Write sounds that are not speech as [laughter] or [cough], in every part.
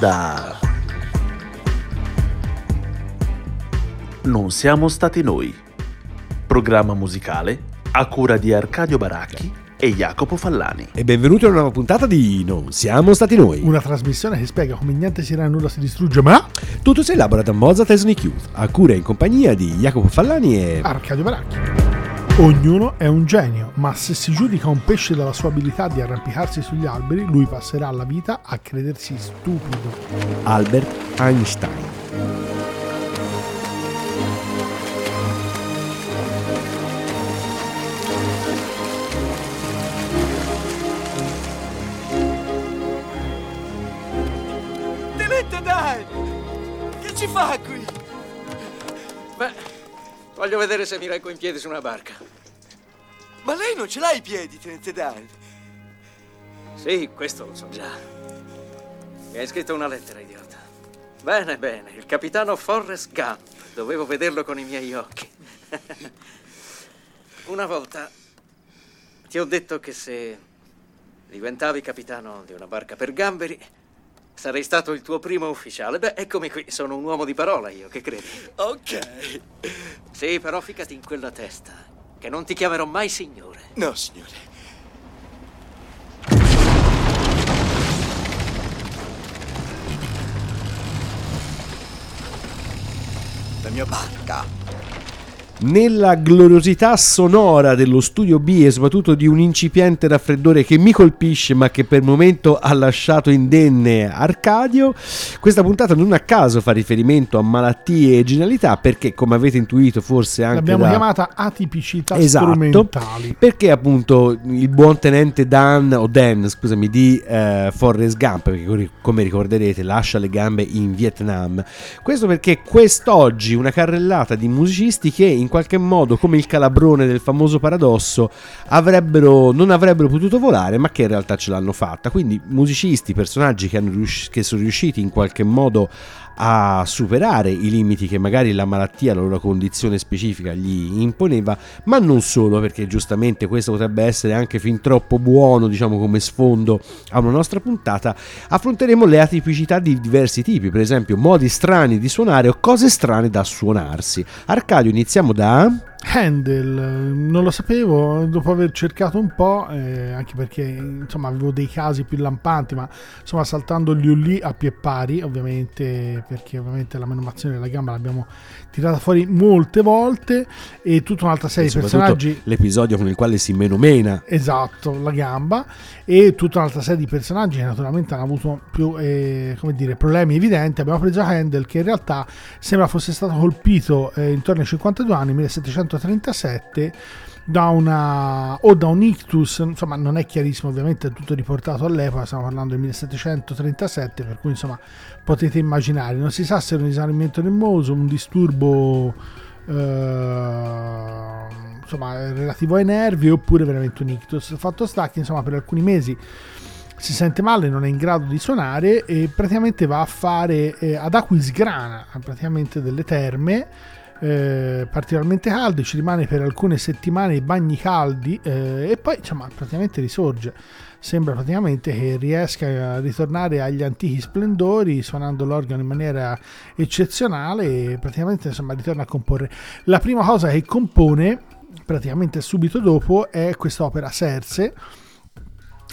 Onda. Non siamo stati noi. Programma musicale a cura di Arcadio Baracchi e Jacopo Fallani. E benvenuti a una nuova puntata di Non siamo stati noi. Una trasmissione che spiega come niente si era e nulla si distrugge, ma Tutto si elabora da Mozart e Sonic Youth, a cura e in compagnia di Jacopo Fallani e... Arcadio Baracchi. Ognuno è un genio, ma se si giudica un pesce dalla sua abilità di arrampicarsi sugli alberi, lui passerà la vita a credersi stupido. Albert Einstein. Vedere se mi reggo in piedi su una barca. Ma lei non ce l'ha i piedi, Tenente Dan. Sì, questo lo so già. Mi hai scritto una lettera, idiota. Bene, bene, il capitano Forrest Gump. Dovevo vederlo con i miei occhi. [laughs] una volta ti ho detto che se diventavi capitano di una barca per gamberi, sarei stato il tuo primo ufficiale. Beh, eccomi qui, sono un uomo di parola io, che credi? Ok. Sì, però ficati in quella testa, che non ti chiamerò mai signore. No, signore. La mia barca. Nella gloriosità sonora dello studio B e soprattutto di un incipiente raffreddore che mi colpisce ma che per il momento ha lasciato indenne Arcadio, questa puntata non a caso fa riferimento a malattie e genialità perché come avete intuito forse anche L'abbiamo da... chiamata atipicità Esatto, strumentali. perché appunto il buon tenente Dan, o Dan scusami, di eh, Forrest Gump, perché come ricorderete lascia le gambe in Vietnam. Questo perché quest'oggi una carrellata di musicisti che in qualche modo, come il calabrone del famoso paradosso, avrebbero, non avrebbero potuto volare, ma che in realtà ce l'hanno fatta. Quindi musicisti, personaggi che, rius- che sono riusciti in qualche modo a superare i limiti che magari la malattia, la loro condizione specifica gli imponeva, ma non solo, perché giustamente questo potrebbe essere anche fin troppo buono, diciamo come sfondo a una nostra puntata, affronteremo le atipicità di diversi tipi, per esempio modi strani di suonare o cose strane da suonarsi. Arcadio, iniziamo da... Handel, non lo sapevo, dopo aver cercato un po', eh, anche perché insomma avevo dei casi più lampanti, ma insomma saltando gli lì a pie pari, ovviamente, perché ovviamente la menomazione della gamba l'abbiamo tirata fuori molte volte e tutta un'altra serie di personaggi l'episodio con il quale si menomena Esatto, la gamba e tutta un'altra serie di personaggi che naturalmente hanno avuto più eh, come dire, problemi evidenti. Abbiamo preso Handel che in realtà sembra fosse stato colpito eh, intorno ai 52 anni, 1737, da una o da un ictus, insomma non è chiarissimo, ovviamente è tutto riportato all'epoca, stiamo parlando del 1737, per cui insomma potete immaginare, non si sa se era un risanamento nervoso, un disturbo eh, insomma relativo ai nervi oppure veramente un ictus. Fatto sta che insomma per alcuni mesi si sente male, non è in grado di suonare e praticamente va a fare eh, ad Aquisgrana, praticamente delle terme eh, particolarmente calde, ci rimane per alcune settimane i bagni caldi eh, e poi insomma praticamente risorge. Sembra praticamente che riesca a ritornare agli antichi splendori suonando l'organo in maniera eccezionale e praticamente insomma ritorna a comporre. La prima cosa che compone praticamente subito dopo è quest'opera Serse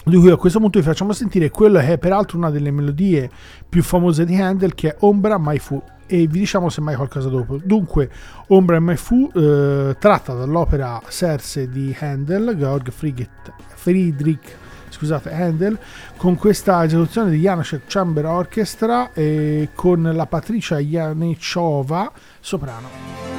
di cui a questo punto vi facciamo sentire quello che è peraltro una delle melodie più famose di Handel che è Ombra Mai Fu e vi diciamo semmai qualcosa dopo. Dunque, Ombra Mai Fu eh, tratta dall'opera Serse di Handel, Georg Friedrich, Friedrich scusate, Handel, con questa esecuzione di Janáček Chamber Orchestra e con la Patricia Janechova soprano.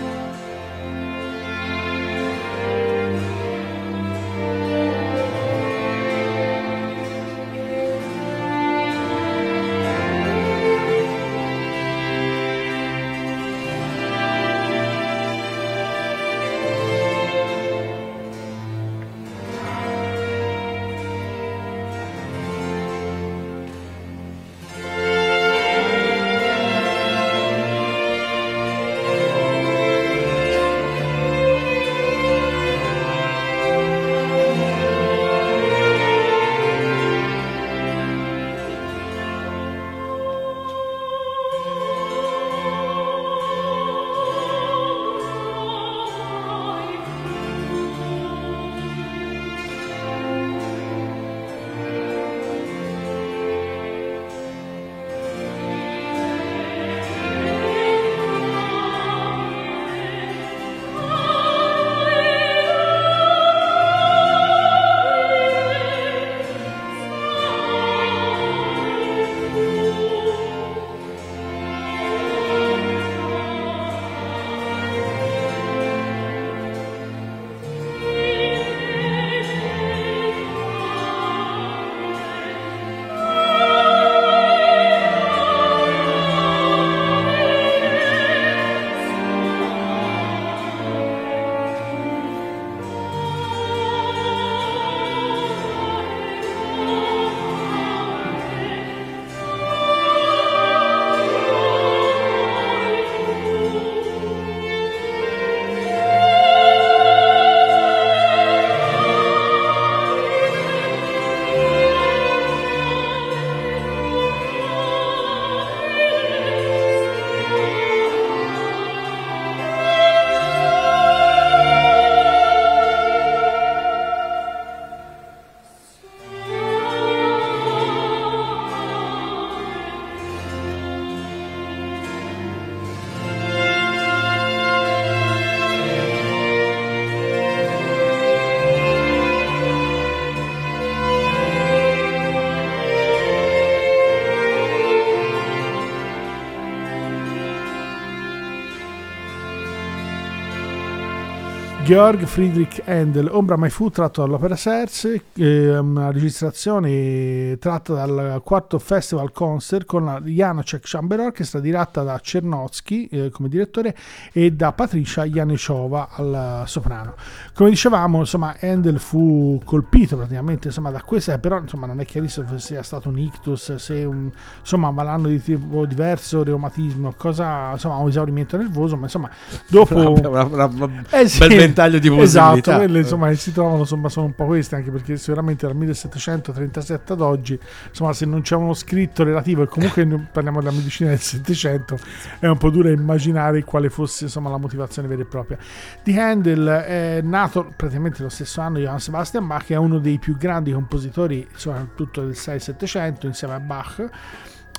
Georg Friedrich Handel, Ombra My Fu, tratto dall'Opera Serse, una registrazione tratta dal quarto Festival Concert con la Janacek Chamber Orchestra diretta da Czernotsky eh, come direttore e da Patricia Janechova al soprano. Come dicevamo, insomma, Handel fu colpito praticamente insomma, da questa, però insomma, non è chiarissimo se sia stato un ictus, se un insomma, malanno di tipo diverso, reumatismo, cosa, insomma, un esaurimento nervoso, ma insomma, dopo... [laughs] Una- una- una- Eh sì, ventaglio di Esatto, possibilità. quelle insomma si trovano insomma, sono un po' queste anche perché sicuramente dal 1737 ad oggi. Insomma se non c'è uno scritto relativo e comunque parliamo della medicina del 700 è un po' duro immaginare quale fosse insomma la motivazione vera e propria. Di Handel è nato praticamente lo stesso anno Johann Sebastian Bach è uno dei più grandi compositori soprattutto del 6-700 insieme a Bach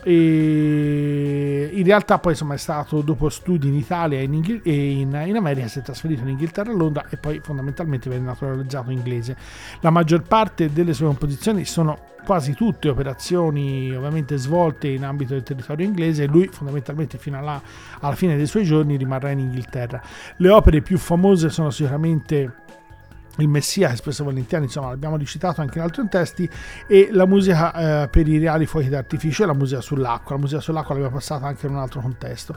e in realtà poi insomma è stato dopo studi in Italia e in, Inghil- e in- in America si è trasferito in Inghilterra a Londra e poi fondamentalmente viene naturalizzato inglese. La maggior parte delle sue composizioni sono quasi tutte operazioni ovviamente svolte in ambito del territorio inglese. E lui fondamentalmente fino alla, alla fine dei suoi giorni rimarrà in Inghilterra. Le opere più famose sono sicuramente il Messia, spesso volentieri, insomma, l'abbiamo recitato anche in altri testi, e la musica eh, per i reali fuochi d'artificio e la musica sull'acqua. La musica sull'acqua l'abbiamo passata anche in un altro contesto.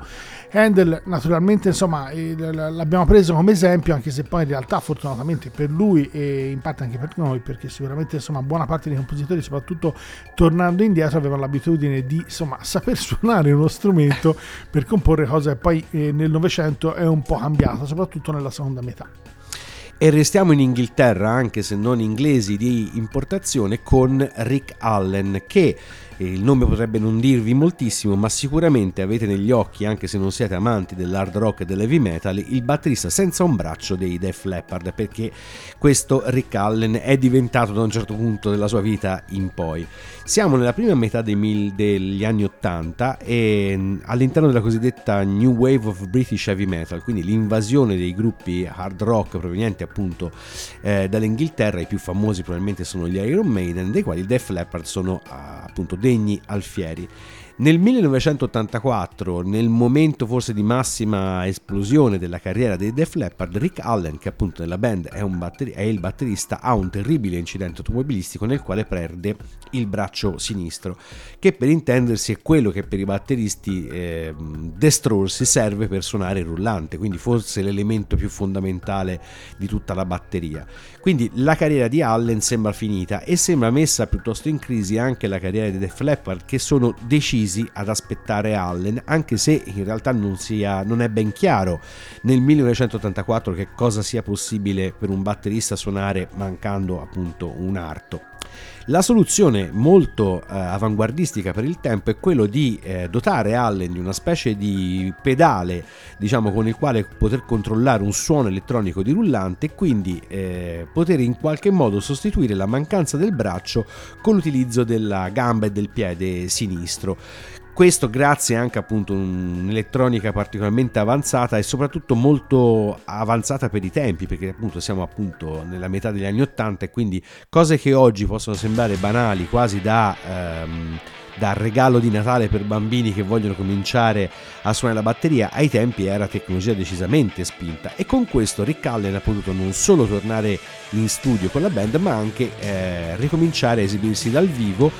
Handel, naturalmente, insomma, l'abbiamo preso come esempio, anche se poi in realtà, fortunatamente per lui e in parte anche per noi, perché sicuramente, insomma, buona parte dei compositori, soprattutto tornando indietro, avevano l'abitudine di, insomma, [laughs] saper suonare uno strumento per comporre cose che poi eh, nel Novecento è un po' cambiata, soprattutto nella seconda metà. E restiamo in Inghilterra, anche se non inglesi di importazione, con Rick Allen, che il nome potrebbe non dirvi moltissimo, ma sicuramente avete negli occhi, anche se non siete amanti dell'hard rock e dell'heavy metal, il batterista senza un braccio dei Def Leppard, perché questo Rick Allen è diventato da un certo punto della sua vita in poi. Siamo nella prima metà dei mil- degli anni 80 e mh, all'interno della cosiddetta New Wave of British Heavy Metal, quindi l'invasione dei gruppi hard rock provenienti appunto eh, dall'Inghilterra, i più famosi probabilmente sono gli Iron Maiden, dei quali i Def Leppard sono ah, appunto degni alfieri. Nel 1984, nel momento forse di massima esplosione della carriera dei Def Leppard, Rick Allen, che appunto nella band è, batteri- è il batterista, ha un terribile incidente automobilistico nel quale perde il braccio sinistro, che per intendersi è quello che per i batteristi eh, destrorsi serve per suonare il rullante, quindi forse l'elemento più fondamentale di tutta la batteria. Quindi la carriera di Allen sembra finita e sembra messa piuttosto in crisi anche la carriera di Def Leppard che sono decisi ad aspettare Allen anche se in realtà non, sia, non è ben chiaro nel 1984 che cosa sia possibile per un batterista suonare mancando appunto un arto. La soluzione molto eh, avanguardistica per il tempo è quello di eh, dotare Allen di una specie di pedale, diciamo, con il quale poter controllare un suono elettronico di rullante e quindi eh, poter in qualche modo sostituire la mancanza del braccio con l'utilizzo della gamba e del piede sinistro. Questo grazie anche appunto a un'elettronica particolarmente avanzata e soprattutto molto avanzata per i tempi, perché appunto siamo appunto nella metà degli anni 80 e quindi cose che oggi possono sembrare banali, quasi da, ehm, da regalo di Natale per bambini che vogliono cominciare a suonare la batteria, ai tempi era tecnologia decisamente spinta. E con questo Rick Allen ha potuto non solo tornare in studio con la band, ma anche eh, ricominciare a esibirsi dal vivo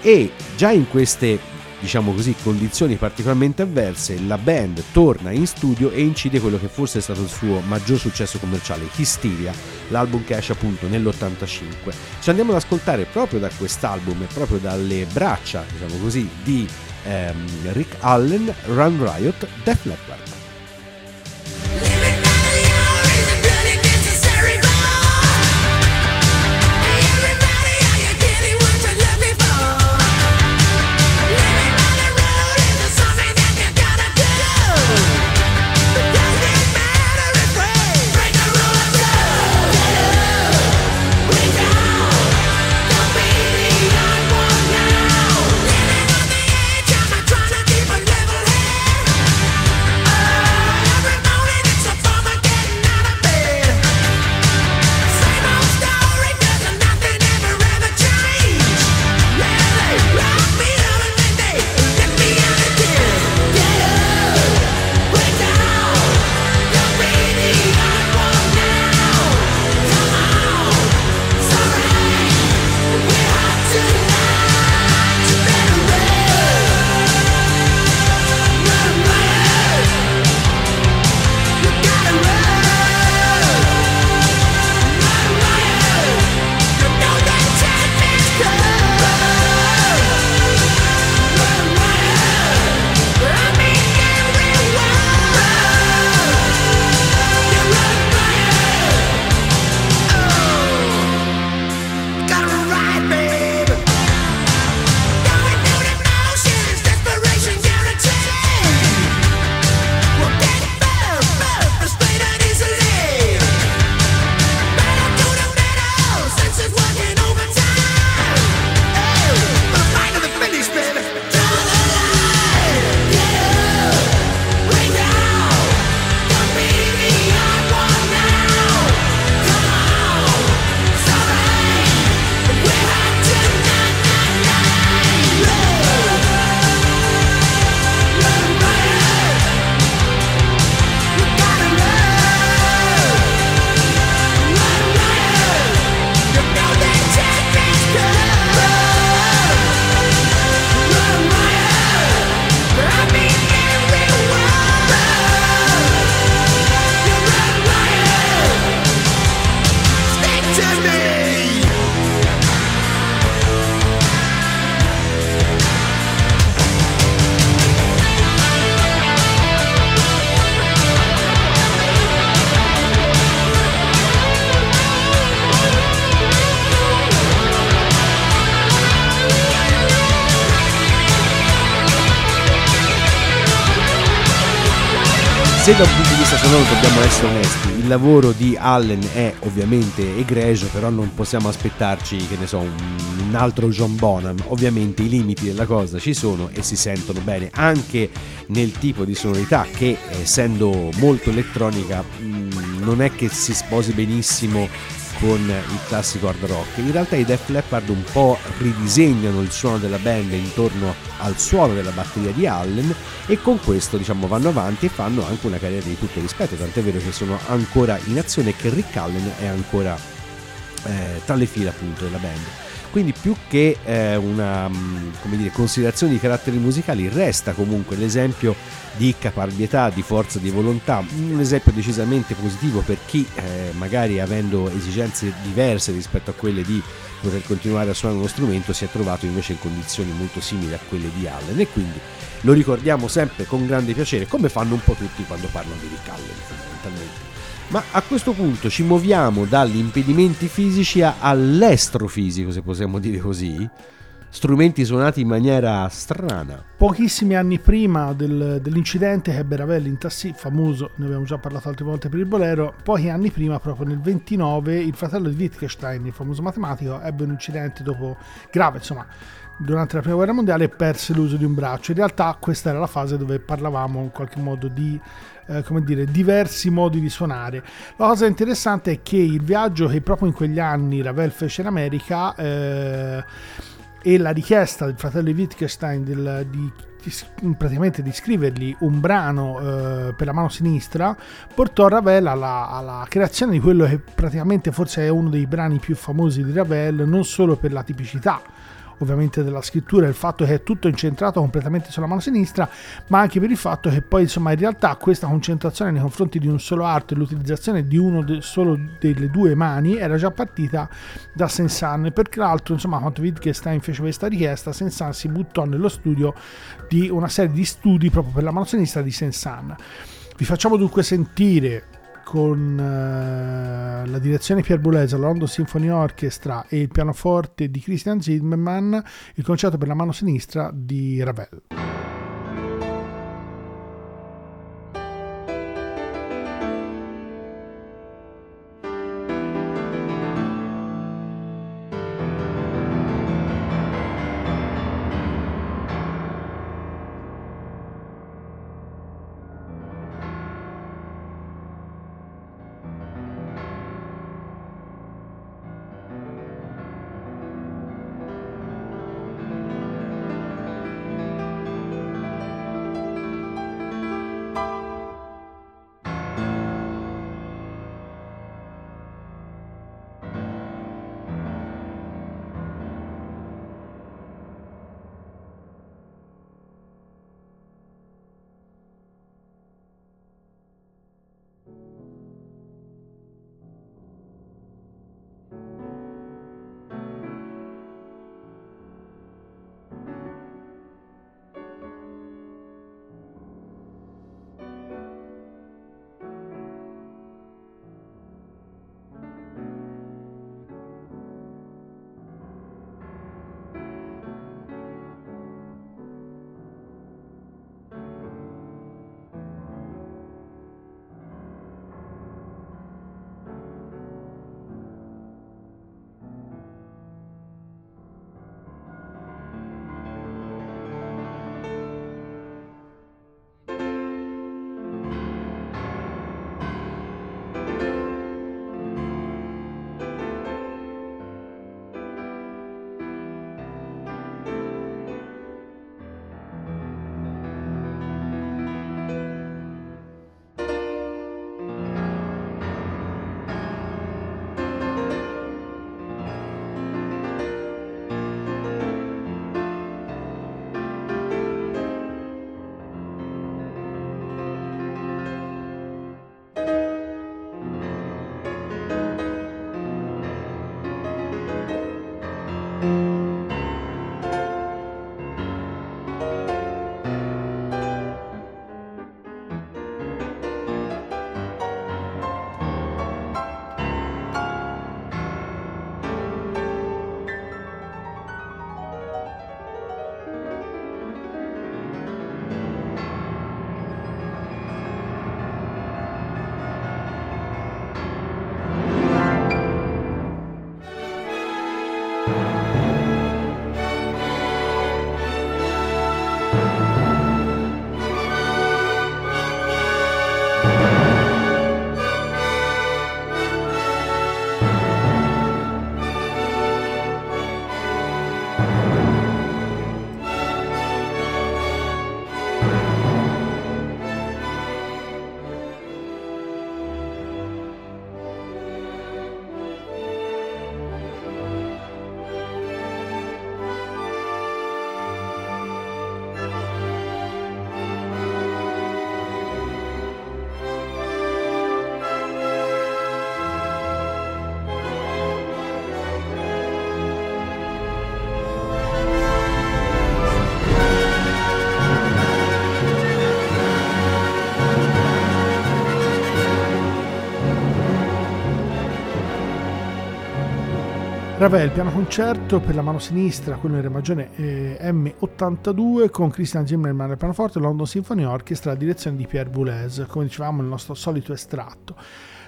e già in queste diciamo così, condizioni particolarmente avverse, la band torna in studio e incide quello che forse è stato il suo maggior successo commerciale, Hysteria, l'album che esce appunto nell'85. Ci andiamo ad ascoltare proprio da quest'album e proprio dalle braccia, diciamo così, di ehm, Rick Allen, Run Riot, Def Leppard. Di vista sonoro dobbiamo essere onesti, il lavoro di Allen è ovviamente egregio, però non possiamo aspettarci, che ne so, un, altro John Bonham. Ovviamente i limiti della cosa ci sono e si sentono bene, anche nel tipo di sonorità che, essendo molto elettronica, mh, non è che si sposi benissimo con il classico hard rock. In realtà i Def Leppard un po' ridisegnano il suono della band intorno al suono della batteria di Allen e con questo diciamo vanno avanti e fanno anche una carriera di tutto rispetto, tant'è vero che sono ancora in azione e che Rick Allen è ancora eh, tra le file appunto della band. Quindi più che eh, una dire, considerazione di caratteri musicali resta comunque l'esempio di caparbietà, di forza di volontà, un esempio decisamente positivo per chi eh, magari avendo esigenze diverse rispetto a quelle di poter continuare a suonare uno strumento si è trovato invece in condizioni molto simili a quelle di Allen e quindi lo ricordiamo sempre con grande piacere come fanno un po' tutti quando parlano di Rick Allen fondamentalmente. Ma a questo punto ci muoviamo dagli impedimenti fisici all'estrofisico, se possiamo dire così, strumenti suonati in maniera strana. Pochissimi anni prima del, dell'incidente che ebbe Ravelli in tassi, famoso, ne abbiamo già parlato altre volte per il bolero, pochi anni prima, proprio nel 29, il fratello di Wittgenstein, il famoso matematico, ebbe un incidente dopo grave, insomma, durante la prima guerra mondiale e perse l'uso di un braccio. In realtà questa era la fase dove parlavamo in qualche modo di eh, come dire, diversi modi di suonare. La cosa interessante è che il viaggio che proprio in quegli anni Ravel fece in America eh, e la richiesta del fratello Wittgenstein del, di, di, praticamente di scrivergli un brano eh, per la mano sinistra portò Ravel alla, alla, creazione di quello che praticamente forse è uno dei brani più famosi di Ravel non solo per la tipicità ovviamente della scrittura, il fatto che è tutto incentrato completamente sulla mano sinistra, ma anche per il fatto che poi insomma in realtà questa concentrazione nei confronti di un solo arto e l'utilizzazione di uno de- solo delle due mani era già partita da Sensan perché l'altro insomma quando Wittgenstein fece questa richiesta Sensan si buttò nello studio di una serie di studi proprio per la mano sinistra di Sensan. Vi facciamo dunque sentire con uh, la direzione Pier Bulesa, la London Symphony Orchestra e il pianoforte di Christian Zimmermann, il concerto per la mano sinistra di Ravel. Ravel, piano concerto per la mano sinistra, quello in Re maggiore eh, M82 con Christian Zimmerman al pianoforte, London Symphony Orchestra, la direzione di Pierre Boulez, come dicevamo il nostro solito estratto.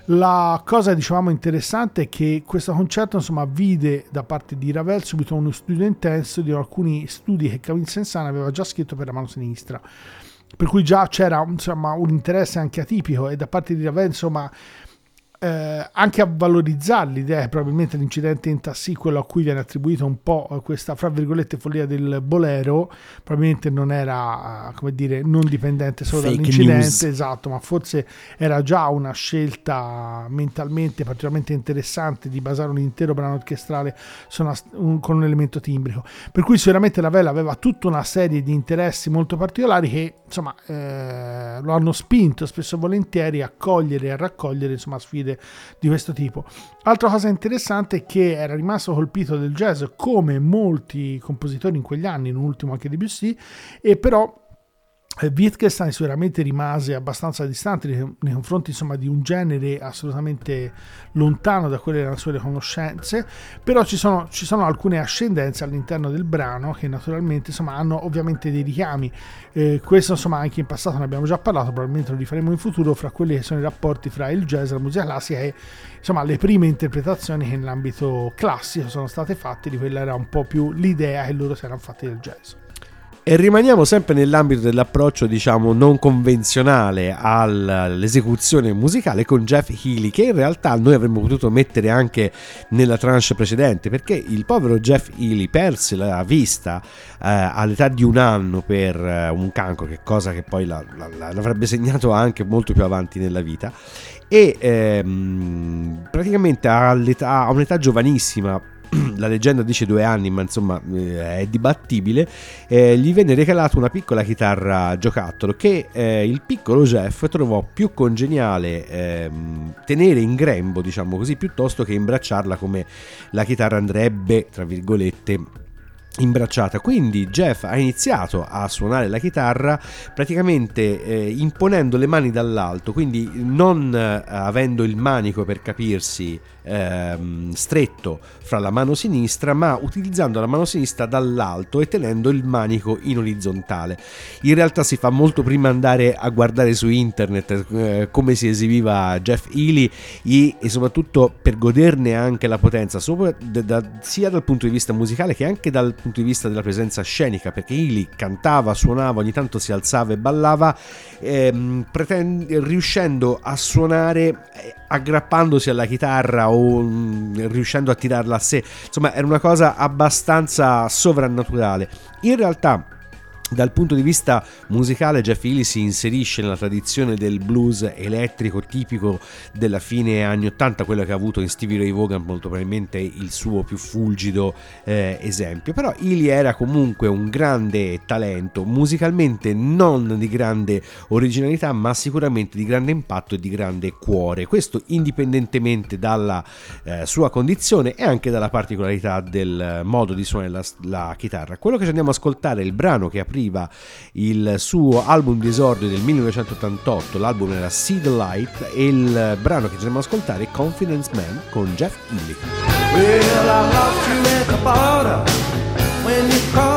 La cosa dicevamo interessante è che questo concerto insomma vide da parte di Ravel subito uno studio intenso di alcuni studi che Camille Saint-Saëns aveva già scritto per la mano sinistra per cui già c'era insomma, un interesse anche atipico e da parte di Ravel insomma eh, anche a valorizzare l'idea che probabilmente l'incidente in tassi, quello a cui viene attribuito un po' questa, fra virgolette, follia del bolero, probabilmente non era, come dire, non dipendente solo Fake dall'incidente, news. esatto, ma forse era già una scelta mentalmente particolarmente interessante di basare un intero brano orchestrale una, un, con un elemento timbrico. Per cui sicuramente la Vela aveva tutta una serie di interessi molto particolari che, insomma, eh, lo hanno spinto spesso e volentieri a cogliere e a raccogliere, insomma, sfide di questo tipo. Altra cosa interessante è che era rimasto colpito del jazz come molti compositori in quegli anni, in ultimo anche Debussy, e però Wittgenstein sicuramente rimase abbastanza distante nei, confronti insomma, di un genere assolutamente lontano da quelle delle sue conoscenze, però ci sono, ci sono, alcune ascendenze all'interno del brano che naturalmente insomma, hanno ovviamente dei richiami. Eh, questo insomma anche in passato ne abbiamo già parlato, probabilmente lo rifaremo in futuro, fra quelli che sono i rapporti fra il jazz la musica classica e insomma le prime interpretazioni che nell'ambito classico sono state fatte di quella era un po' più l'idea che loro si erano fatti del jazz. E rimaniamo sempre nell'ambito dell'approccio, diciamo, non convenzionale all'esecuzione musicale con Jeff Healy, che in realtà noi avremmo potuto mettere anche nella tranche precedente, perché il povero Jeff Healy perse la vista eh, all'età di un anno per eh, un cancro, che cosa che poi la, la, l'avrebbe segnato anche molto più avanti nella vita. E ehm, praticamente a un'età giovanissima, [clears throat] la leggenda dice due anni, ma insomma eh, è dibattibile, eh, gli venne regalata una piccola chitarra giocattolo che eh, il piccolo Jeff trovò più congeniale ehm, tenere in grembo, diciamo così, piuttosto che imbracciarla come la chitarra andrebbe, tra virgolette, imbracciata. Quindi Jeff ha iniziato a suonare la chitarra praticamente eh, imponendo le mani dall'alto, quindi non eh, avendo il manico per capirsi ehm, stretto fra la mano sinistra, ma utilizzando la mano sinistra dall'alto e tenendo il manico in orizzontale. In realtà si fa molto prima andare a guardare su internet eh, come si esibiva Jeff Healy e, e, soprattutto per goderne anche la potenza, da, sia dal punto di vista musicale che anche dal punto di vista della presenza scenica, perché Healy cantava, suonava, ogni tanto si alzava e ballava, ehm, pretend- riuscendo a suonare eh, aggrappandosi alla chitarra o mh, mm, riuscendo a tirarla a sé. Insomma, era una cosa abbastanza sovrannaturale. In realtà dal punto di vista musicale Jeff Healy si inserisce nella tradizione del blues elettrico tipico della fine anni 80, quello che ha avuto in Stevie Ray Vaughan molto probabilmente il suo più fulgido eh, esempio, però Healy era comunque un grande talento, musicalmente non di grande originalità ma sicuramente di grande impatto e di grande cuore, questo indipendentemente dalla eh, sua condizione e anche dalla particolarità del modo di suonare la, la chitarra. Quello che ci andiamo ad ascoltare il brano che ha apriva il suo album di esordio del 1988, l'album era See the Light e il brano che ci andiamo ad ascoltare è Confidence Man con Jeff Healy. Well,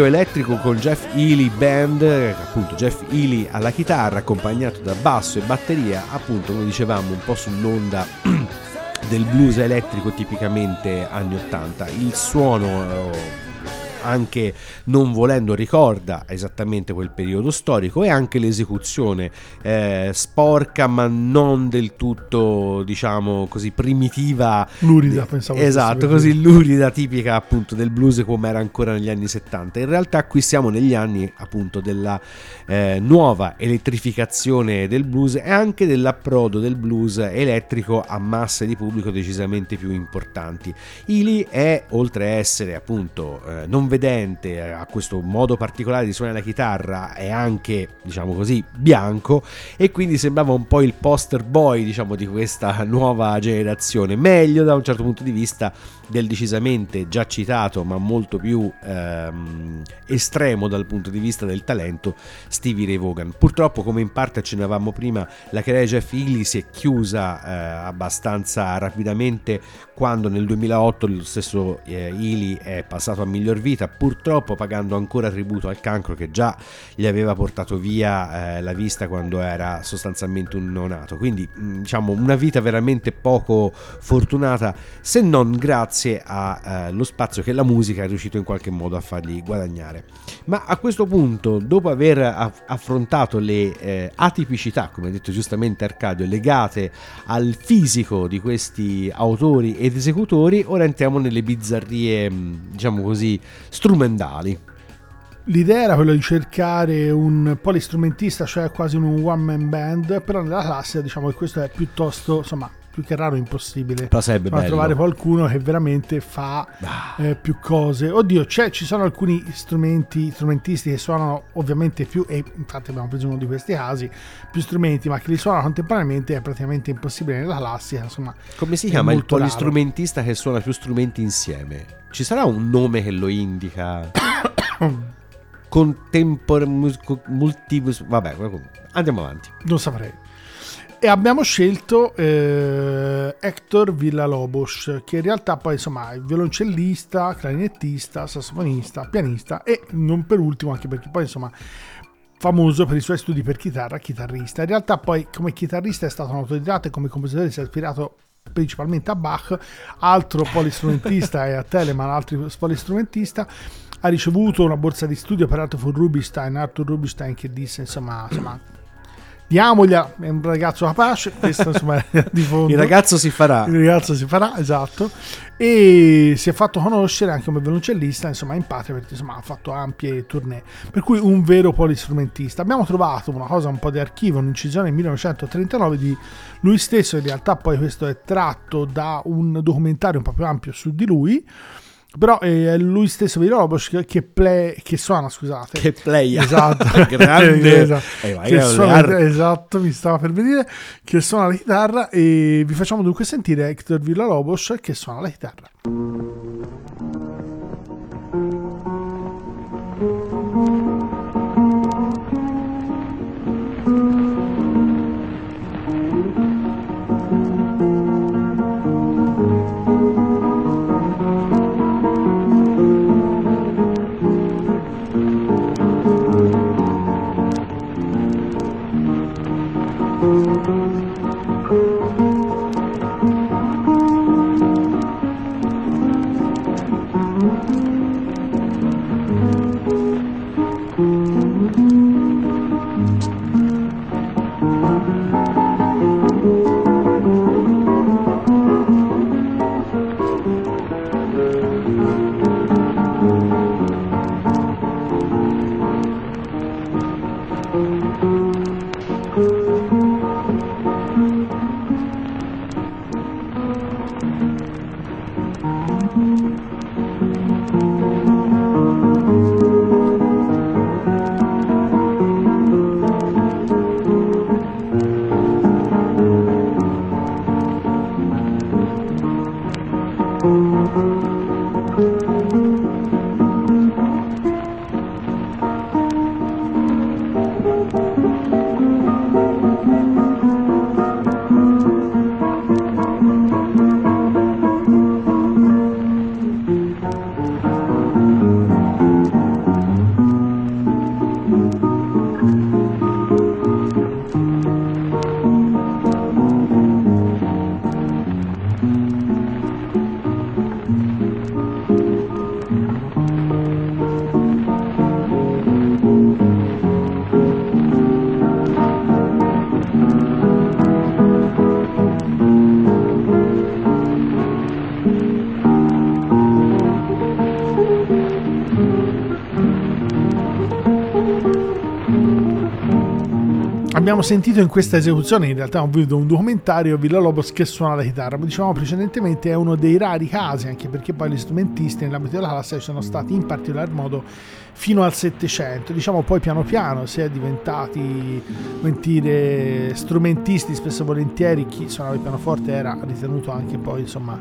trio elettrico con Jeff Healy Band, appunto Jeff Healy alla chitarra accompagnato da basso e batteria, appunto come dicevamo un po' sull'onda [clears throat] del blues elettrico tipicamente anni 80. Il suono eh, anche non volendo ricorda esattamente quel periodo storico e anche l'esecuzione eh, sporca ma non del tutto diciamo così primitiva. Lurida, pensavo. esatto così. lurida tipica appunto del blues come era ancora negli anni 70 in realtà qui siamo negli anni appunto della eh, nuova elettrificazione del blues e anche dell'approdo del blues elettrico a masse di pubblico decisamente più importanti. Ili è oltre a essere appunto eh, non vedente a questo modo particolare di suonare la chitarra è anche diciamo così bianco e quindi sembrava un po' il poster boy diciamo di questa [laughs] nuova generazione. Meglio da un certo punto di vista del decisamente già citato ma molto più ehm, estremo dal punto di vista del talento Stevie Ray Vaughan. Purtroppo come in parte accennavamo prima la carriera di Jeff Healy si è chiusa eh, abbastanza rapidamente quando nel 2008 lo stesso eh, Healy è passato a miglior vita purtroppo pagando ancora tributo al cancro che già gli aveva portato via eh, la vista quando era sostanzialmente un neonato. Quindi diciamo una vita veramente poco fortunata se non grazie allo spazio che la musica è riuscito in qualche modo a fargli guadagnare. Ma a questo punto dopo aver aff- affrontato le eh, atipicità come ha detto giustamente Arcadio legate al fisico di questi autori ed esecutori ora entriamo nelle bizzarrie mh, diciamo così strumentali. L'idea era quella di cercare un polistrumentista, cioè quasi un one man band, però nella classe diciamo che questo è piuttosto, insomma, più che raro impossibile. Però sarebbe bello. trovare qualcuno che veramente fa Ah. eh, più cose. Oddio, c'è- ci sono alcuni strumenti, strumentisti che suonano ovviamente più, e infatti abbiamo preso uno di questi casi, più strumenti, ma che li suonano contemporaneamente è praticamente impossibile nella classica, insomma. Come si chiama il polistrumentista che suona più strumenti insieme? Ci sarà un nome che lo indica? [coughs] Contempor... mus- multi... Vabbè, andiamo avanti. Non saprei. E abbiamo scelto eh, Hector Villalobos, che in realtà poi insomma è violoncellista, clarinettista, sassofonista, pianista e non per ultimo anche perché poi insomma famoso per i suoi studi per chitarra, chitarrista. In realtà poi come chitarrista è stato un autodidatta e come compositore si è ispirato principalmente a Bach, altro polistrumentista [laughs] e a Telemann, altro polistrumentista. Ha ricevuto una borsa di studio peraltro fu Rubinstein, Arthur Rubinstein che disse insomma, insomma diamogliela, è un ragazzo capace, questo insomma [laughs] è di fondo. Il ragazzo si farà. Il ragazzo si farà, esatto. E si è fatto conoscere anche come violoncellista, insomma, in patria, perché insomma ha fatto ampie tournée. Per cui un vero polistrumentista. Abbiamo trovato una cosa un po' di archivio, un'incisione nel 1939 di lui stesso. In realtà, poi questo è tratto da un documentario un po' più ampio su di lui. Però è lui stesso Villalobos che, che, play, che suona, scusate. Che play. Esatto, [laughs] Grande. Esatto. Eh, Che suona- esatto, mi stava per venire che suona la chitarra e vi facciamo dunque sentire Hector Villalobos che suona la chitarra. Abbiamo sentito in questa esecuzione, in realtà ho visto un documentario, Villa Lobos che suona la chitarra, ma dicevamo precedentemente è uno dei rari casi, anche perché poi gli strumentisti nell'ambito della classe sono stati in particolar modo fino al Settecento, diciamo poi piano piano si è diventati dire, strumentisti, spesso e volentieri. Chi suonava il pianoforte era ritenuto anche poi insomma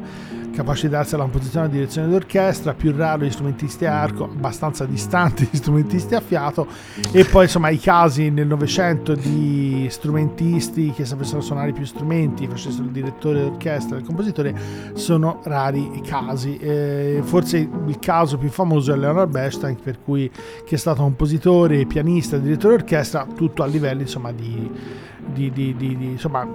capace di darsi alla composizione e direzione d'orchestra, più raro gli strumentisti a arco, abbastanza distanti gli [laughs] strumentisti a fiato. E poi insomma i casi nel Novecento di strumentisti che sapessero suonare più strumenti, facessero il direttore d'orchestra, il compositore, sono rari i casi. Eh, forse il caso più famoso è Leonard Bernstein, per cui che è stato compositore, pianista, direttore d'orchestra, tutto a livelli insomma di, di, di, di insomma,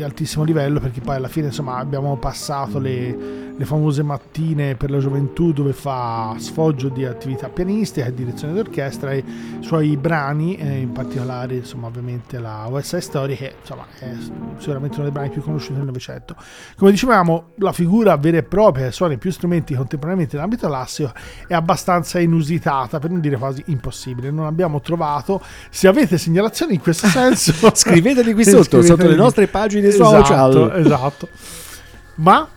altissimo livello perché poi alla fine insomma abbiamo passato le le famose mattine per la gioventù dove fa sfoggio di attività pianistica e direzione d'orchestra e i suoi brani, eh, in particolare insomma ovviamente la West Side Story che insomma è sicuramente uno dei brani più conosciuti del Novecento. Come dicevamo la figura vera e propria che suona più strumenti contemporaneamente nell'ambito classico è abbastanza inusitata per non dire quasi impossibile, non abbiamo trovato, se avete segnalazioni in questo [laughs] senso scriveteli qui sotto, scriveteli sotto le nostre pagine social. Esatto, esatto. Ma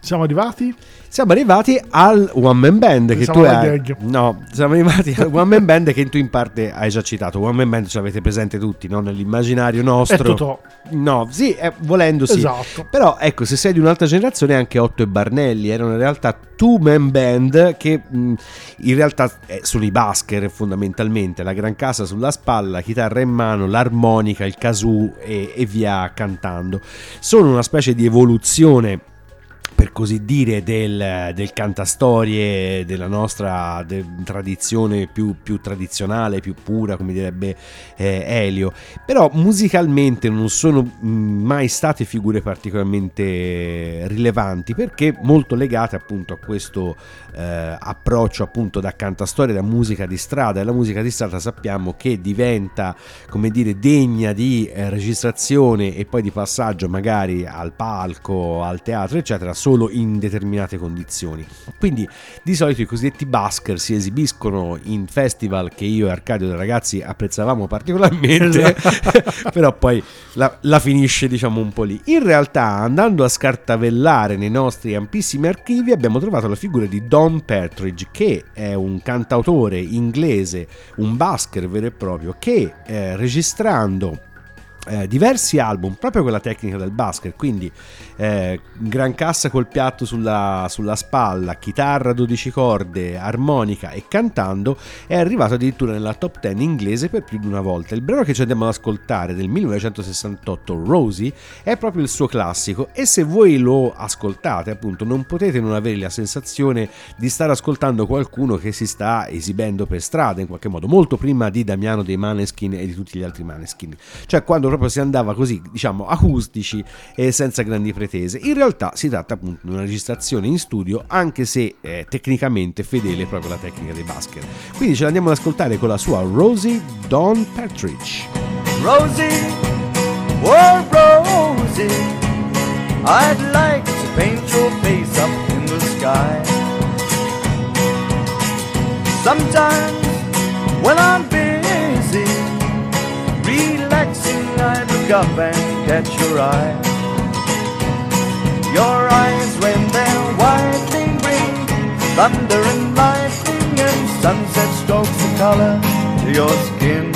siamo arrivati? Siamo arrivati al One Man Band che tu hai. No, siamo arrivati al [laughs] One Man Band che tu in parte hai già citato. One Man Band ce l'avete presente tutti, no? Nell'immaginario nostro. È Totò. No, sì, eh, volendo sì. Esatto. Però ecco, se sei di un'altra generazione, anche Otto e Barnelli erano in realtà two man band che mh, in realtà eh, sono i basker fondamentalmente, la gran casa sulla spalla, chitarra in mano, l'armonica, il kazoo e, e via cantando. Sono una specie di evoluzione per così dire, del, del cantastorie della nostra de, tradizione più, più, tradizionale, più pura, come direbbe eh, Elio. Però musicalmente non sono mm, mai state figure particolarmente rilevanti perché molto legate appunto a questo eh, approccio appunto da cantastorie, da musica di strada. E la musica di strada sappiamo che diventa, come dire, degna di eh, registrazione e poi di passaggio magari al palco, al teatro, eccetera solo in determinate condizioni. Quindi di solito i cosiddetti busker si esibiscono in festival che io e Arcadio ragazzi apprezzavamo particolarmente, esatto. [laughs] però poi la, la, finisce diciamo un po' lì. In realtà andando a scartavellare nei nostri ampissimi archivi abbiamo trovato la figura di Don Partridge che è un cantautore inglese, un busker vero e proprio che eh, registrando eh, diversi album proprio con la tecnica del basket, quindi eh, gran cassa col piatto sulla, sulla, spalla, chitarra 12 corde, armonica e cantando, è arrivato addirittura nella top 10 inglese per più di una volta. Il brano che ci andiamo ad ascoltare del 1968, Rosie, è proprio il suo classico e se voi lo ascoltate appunto non potete non avere la sensazione di stare ascoltando qualcuno che si sta esibendo per strada in qualche modo, molto prima di Damiano dei Maneskin e di tutti gli altri Maneskin. Cioè quando proprio si andava così, diciamo, acustici e senza grandi pretese. In realtà si tratta appunto di una registrazione in studio, anche se eh, tecnicamente fedele proprio alla tecnica dei Basker. Quindi ce l'andiamo ad ascoltare con la sua Rosie Don Partridge. Rosie, oh Rosie, I'd like to paint your face up in the sky. Sometimes when I'm look up and catch your eye. Your eyes when they're widening bring thunder and lightning and sunset strokes the color to your skin.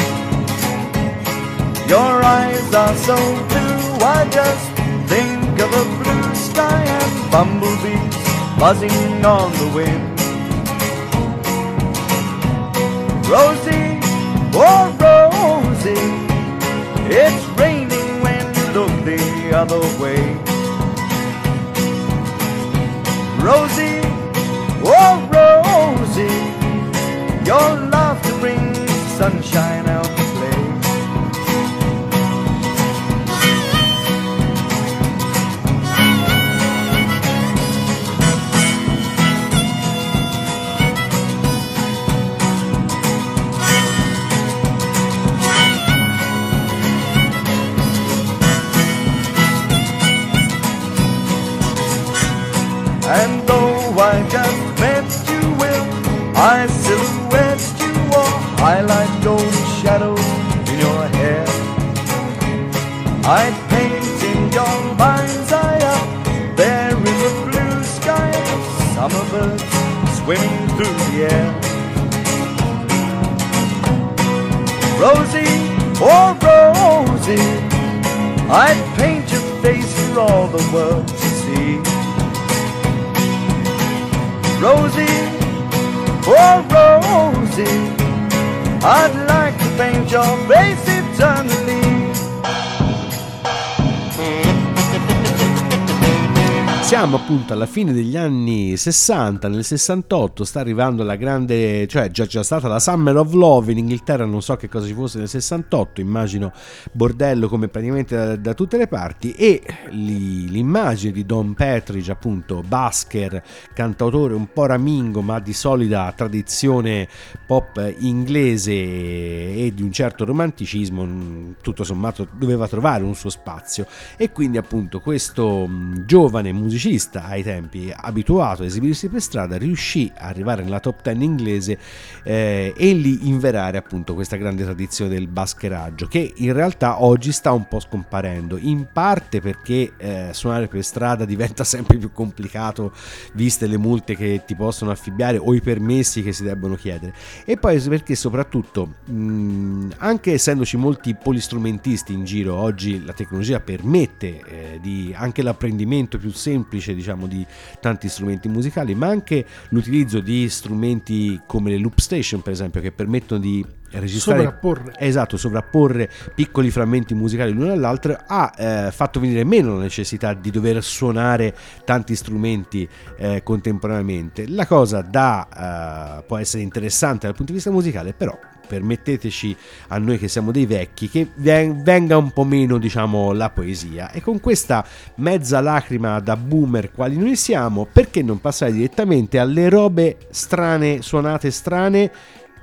Your eyes are so blue, I just think of a blue sky and bumblebees buzzing on the wind. Rosie, oh Rosie. It's raining the other way. Rosie, oh Rosie, your love to bring sunshine out Siamo appunto alla fine degli anni 60, nel 68 sta arrivando la grande, cioè già già stata la Summer of Love in Inghilterra, non so che cosa ci fosse nel 68, immagino bordello come praticamente da, da tutte le parti. E li- l'immagine di Don Petridge, appunto basker, cantautore un po' ramingo ma di solida tradizione pop inglese e di un certo romanticismo, mh, tutto sommato doveva trovare un suo spazio. E quindi appunto questo mh, giovane musicista ai tempi abituato a esibirsi per strada riuscì a arrivare nella top 10 inglese eh, e lì inverare appunto questa grande tradizione del bascheraggio che in realtà oggi sta un po' scomparendo in parte perché eh, suonare per strada diventa [laughs] sempre più complicato viste le multe che ti possono affibbiare o i permessi che si debbono chiedere. E poi perché soprattutto mh, anche essendoci molti polistrumentisti in giro oggi la tecnologia permette eh, di anche l'apprendimento più semplice diciamo di tanti strumenti musicali ma anche l'utilizzo di strumenti come le loop station per esempio che permettono di registrare Sovrapporre. esatto sovrapporre piccoli frammenti musicali l'uno all'altro ha eh, fatto venire meno la necessità di dover suonare tanti strumenti eh, contemporaneamente la cosa da eh, può essere interessante dal punto di vista musicale però permetteteci a noi che siamo dei vecchi che ven- venga un po' meno diciamo la poesia. E con questa mezza lacrima da boomer quali noi siamo perché non passare direttamente alle robe strane suonate strane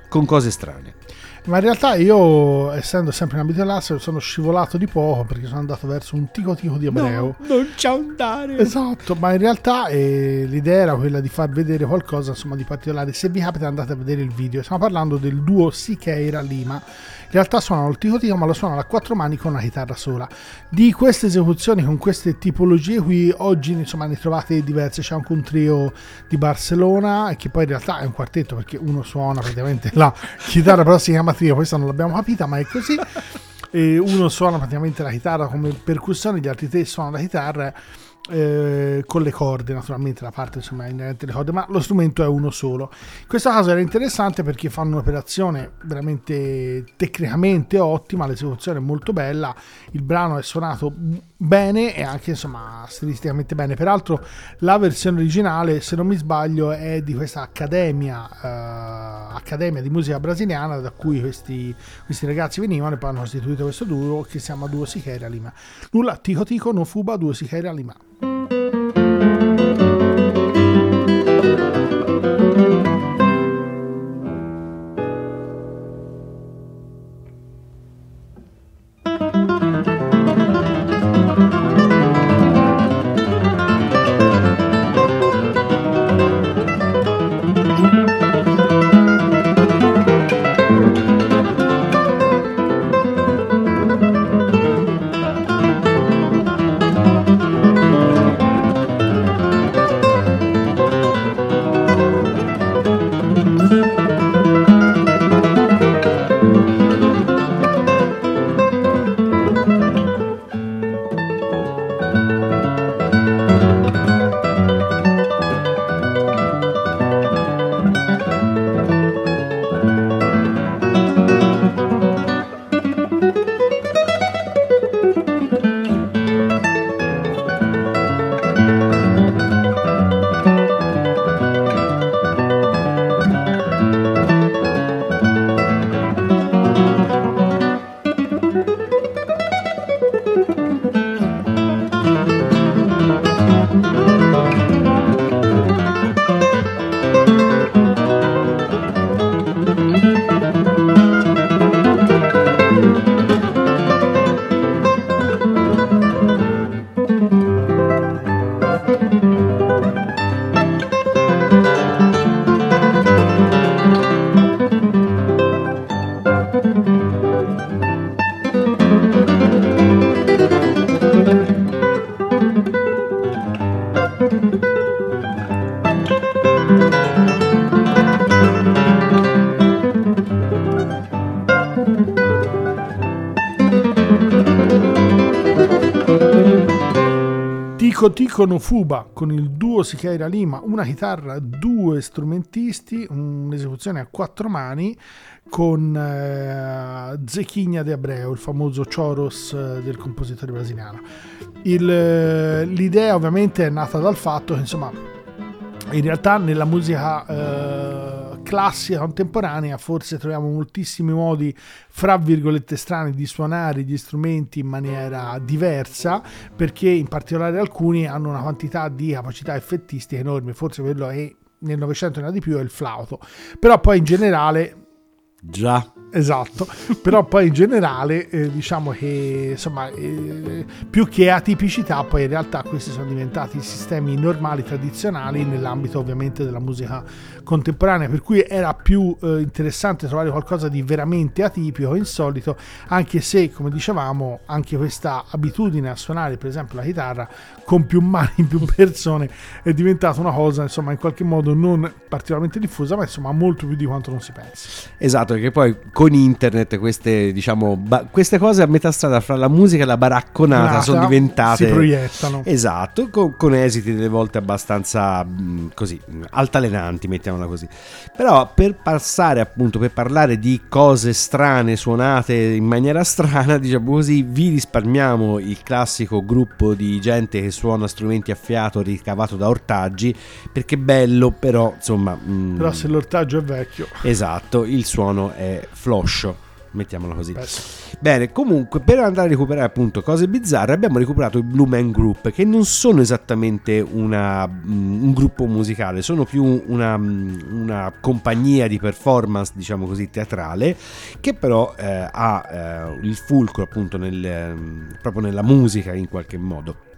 con cose strane Ma in realtà io, essendo sempre in ambito laser, sono scivolato di poco perché sono andato verso un tico tico di ebreo. non ci andare Esatto, ma in realtà eh, l'idea era quella di far vedere qualcosa insomma, di particolare. Se vi capita andate a vedere il video. Stiamo parlando del duo Siqueira Lima. In realtà suonano il tico tico, ma lo suonano a quattro mani con una chitarra sola. Di queste esecuzioni con queste tipologie qui oggi insomma ne trovate diverse. C'è anche un trio di Barcellona che poi in realtà è un quartetto perché uno suona praticamente la chitarra, però si chiama trio, questa non l'abbiamo capita, ma è così. [laughs] E uno suona praticamente la chitarra come percussione, gli altri tre suonano la chitarra eh, con le corde, naturalmente la parte insomma inerente alle corde, ma lo strumento è uno solo. In questo caso era interessante perché fanno un'operazione veramente tecnicamente ottima, l'esecuzione è molto bella, il brano è suonato bene e anche insomma stilisticamente bene. Peraltro la versione originale, se non mi sbaglio, è di questa accademia, eh, accademia di musica brasiliana da cui questi, questi ragazzi venivano e poi hanno costituito questo duo che si chiama Duo Siqueira Lima. Nulla, Tico Tico, no Fuba, Duo Siqueira Lima. Tico Tico no Fuba con il duo Siqueira Lima, una chitarra, due strumentisti, un'esecuzione a quattro mani con eh, Zechigna de Abreu, il famoso choros eh, del compositore brasiliano. Il, eh, l'idea ovviamente è nata dal fatto che insomma in realtà nella musica eh, classica contemporanea forse troviamo moltissimi modi fra virgolette strani di suonare gli strumenti in maniera diversa perché in particolare alcuni hanno una quantità di capacità effettistiche enormi forse quello è nel Novecento ne di più è il flauto però poi in generale Già. Esatto, però poi in generale eh, diciamo che insomma eh, più che atipicità poi in realtà questi sono diventati sistemi normali, tradizionali nell'ambito ovviamente della musica contemporanea, per cui era più eh, interessante trovare qualcosa di veramente atipico, insolito, anche se come dicevamo anche questa abitudine a suonare per esempio la chitarra con più mani, più persone è diventata una cosa insomma in qualche modo non particolarmente diffusa, ma insomma molto più di quanto non si pensi. Esatto, perché poi con internet queste, diciamo, ba- queste cose a metà strada fra la musica e la baracconata Nata, sono diventate... si proiettano. Esatto, con, con esiti delle volte abbastanza mh, così, altalenanti, mettiamola così. Però per passare appunto, per parlare di cose strane suonate in maniera [laughs] strana, diciamo così, vi risparmiamo il classico gruppo di gente che suona strumenti a fiato ricavato da ortaggi, perché è bello, però insomma... mh, Però se l'ortaggio è vecchio, Esatto, il suono è floscio, mettiamola così. beh, Bene, comunque per andare a recuperare appunto cose bizzarre abbiamo recuperato i Blue Man Group che non sono esattamente una, mm, un gruppo musicale, sono più una, mm, una compagnia di performance diciamo così teatrale che però eh, ha eh, il fulcro appunto nel, ehm, proprio nella musica in qualche modo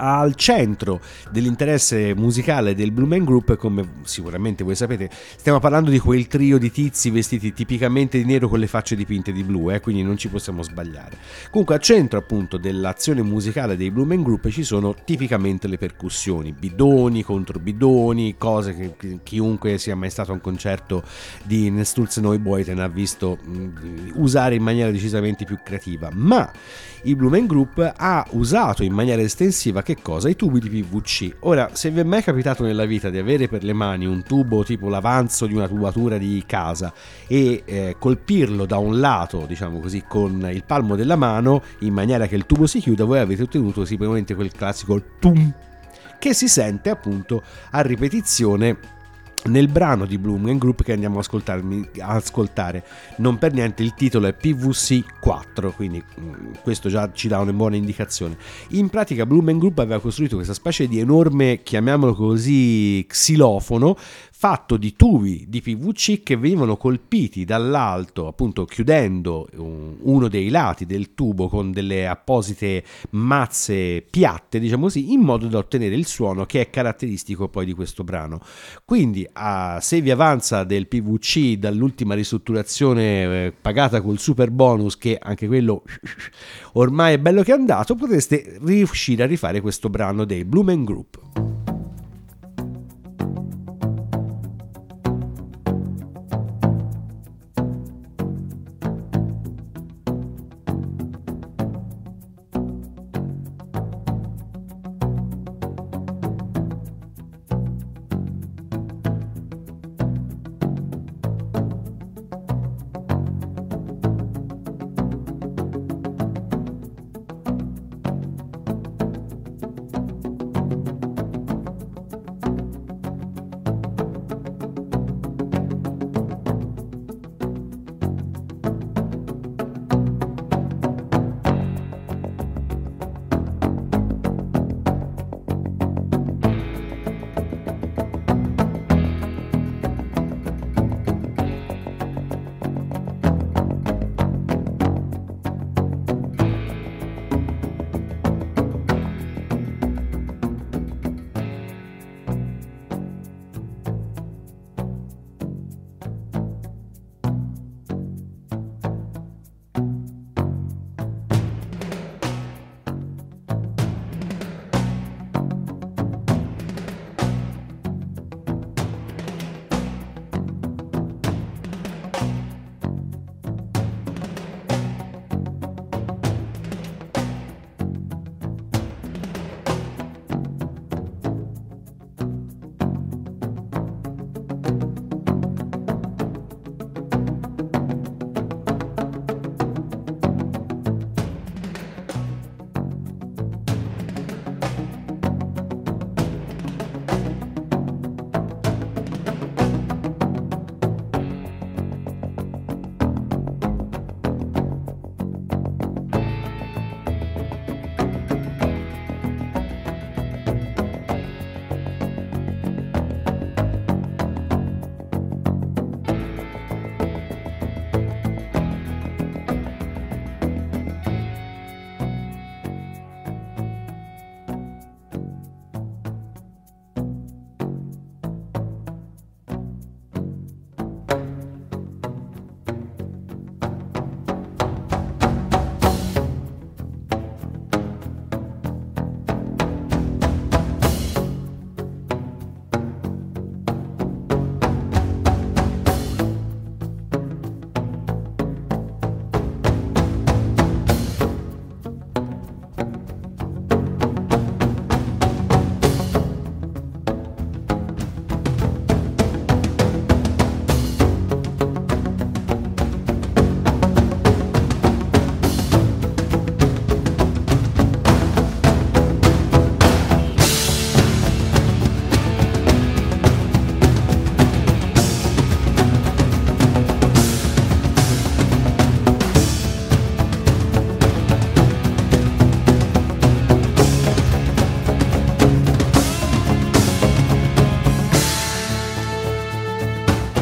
al centro dell'interesse musicale del Blue Man Group, come sicuramente voi sapete, stiamo parlando di quel trio di tizi vestiti tipicamente di nero con le facce dipinte di blu, eh, quindi non ci possiamo sbagliare. Comunque al centro appunto dell'azione musicale dei Blue Man Group ci sono tipicamente le percussioni, bidoni contro bidoni, cose che chiunque sia mai stato a un concerto di Nestulze Noi Boyten ha visto mh, usare in maniera decisamente più creativa, ma il Blue Man Group ha usato in maniera estensiva che cosa? I tubi di PVC. Ora, se vi è mai capitato nella vita di avere per le mani un tubo tipo l'avanzo di una tubatura di casa e eh, colpirlo da un lato, diciamo così, con il palmo della mano in maniera che il tubo si chiuda, voi avete ottenuto sicuramente quel classico tum che si sente appunto a ripetizione nel brano di Blue Man Group che andiamo a ascoltare. Non per niente il titolo è PVC 4, quindi mm, questo già ci dà una buona indicazione. In pratica Blue Man Group aveva costruito questa specie di enorme, chiamiamolo così, xilofono fatto di tubi di PVC che venivano colpiti dall'alto, appunto chiudendo un- uno dei lati del tubo con delle apposite mazze piatte, diciamo così, in modo da ottenere il suono che è caratteristico poi di questo brano. Quindi, a- se vi avanza del PVC dall'ultima ristrutturazione eh, pagata col super bonus, che anche quello [laughs] ormai è bello che è andato, potreste riuscire a rifare questo brano dei Blue Man Group.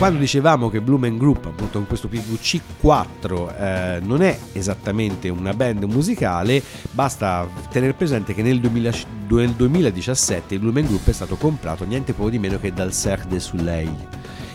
Quando dicevamo che Blumen Group, appunto con questo PVC 4, eh, non è esattamente una band musicale, basta tenere presente che nel, 2000 nel 2017 il Blumen Group è stato comprato niente poco di meno che dal Cirque du Soleil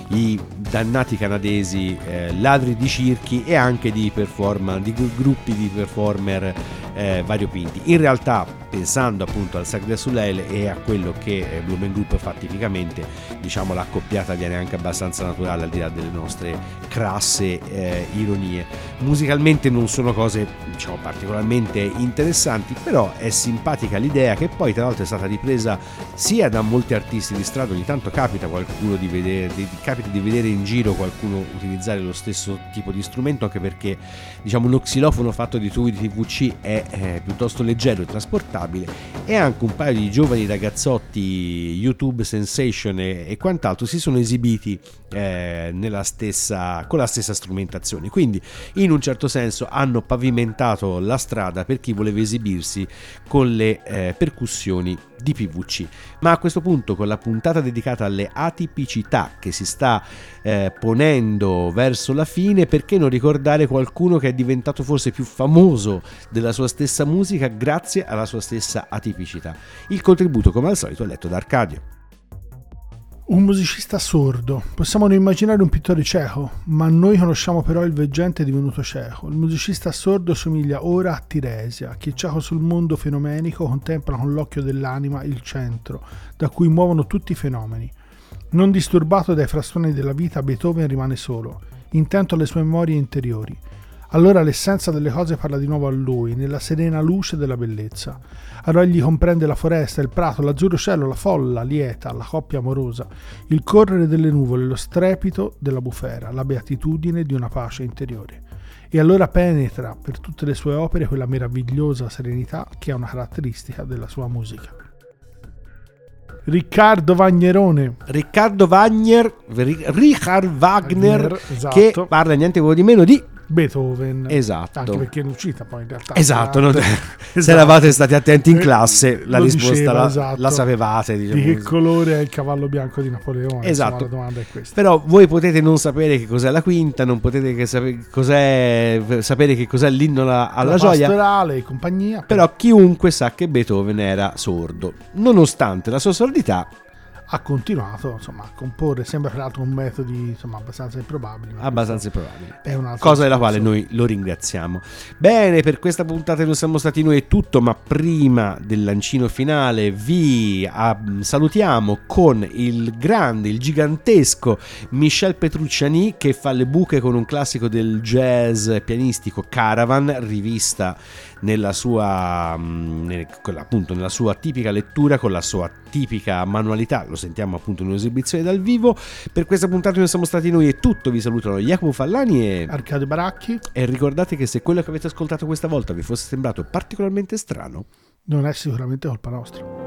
i dannati canadesi eh, ladri di circhi e anche di, di gruppi di performer eh, variopinti. In realtà, pensando appunto al Cirque du Soleil e a quello che eh, Blumen Group fa tipicamente, diciamo l'accoppiata viene anche abbastanza naturale al di là delle nostre crasse eh, ironie. Musicalmente non sono cose diciamo particolarmente interessanti, però è simpatica l'idea che poi tra l'altro è stata ripresa sia da molti artisti di strada, ogni tanto capita qualcuno di vedere, di, capita di vedere in giro qualcuno utilizzare lo stesso tipo di strumento, anche perché diciamo lo xilofono fatto di tubi di TVC è è piuttosto leggero e trasportabile e anche un paio di giovani ragazzotti YouTube Sensation e, e quant'altro si sono esibiti eh, stessa, con la stessa strumentazione quindi in un certo senso hanno pavimentato la strada per chi voleva esibirsi con le eh, percussioni di PVC. Ma a questo punto, con la puntata dedicata alle atipicità che si sta eh, ponendo verso la fine, perché non ricordare qualcuno che è diventato forse più famoso della sua stessa musica grazie alla sua stessa atipicità? Il contributo, come al solito, è letto da Arcadio. Un musicista sordo. Possiamo non immaginare un pittore cieco, ma noi conosciamo però il veggente divenuto cieco. Il musicista sordo somiglia ora a Tiresia, che cieco sul mondo fenomenico contempla con l'occhio dell'anima il centro, da cui muovono tutti i fenomeni. Non disturbato dai frastuoni della vita, Beethoven rimane solo, intento alle sue memorie interiori. Allora l'essenza delle cose parla di nuovo a lui, nella serena luce della bellezza. Allora egli comprende la foresta, il prato, l'azzurro cielo, la folla lieta, la coppia amorosa, il correre delle nuvole, lo strepito della bufera, la beatitudine di una pace interiore. E allora penetra per tutte le sue opere quella meravigliosa serenità che è una caratteristica della sua musica. Riccardo Vagnerone. Riccardo Wagner, Richard Wagner, Wagner, esatto. che parla niente di meno di Beethoven. Esatto. Anche perché è uscita poi in realtà. Esatto, non- [laughs] Esatto. se eravate stati attenti in classe, la Lo risposta diceva, la, esatto. la sapevate. diciamo Di che così. colore è il cavallo bianco di Napoleone? Esatto. Insomma, la domanda è questa. Però voi potete non sapere che cos'è la quinta, non potete che sape- cos'è, sapere che cos'è l'inno alla, alla La gioia. pastorale e compagnia. Però chiunque sa che Beethoven era sordo. Nonostante la sua sordità, ha continuato insomma, a comporre, sembra peraltro con metodi insomma, abbastanza improbabili. abbastanza improbabile. Un Cosa della quale noi lo ringraziamo. Bene, per questa puntata non siamo stati noi è tutto, ma prima del lancino finale vi ah, salutiamo con il grande, il gigantesco Michel Petrucciani che fa le buche con un classico del jazz pianistico Caravan, rivista nella sua, mm, appunto, nella sua tipica lettura, con la sua tipica manualità. Lo sentiamo appunto in un'esibizione dal vivo. Per questa puntata non siamo stati noi è tutto. Vi salutano Jacopo Fallani e Arcadio Baracchi e ricordate che se quello che avete ascoltato questa volta vi fosse sembrato particolarmente strano, non è sicuramente colpa nostra.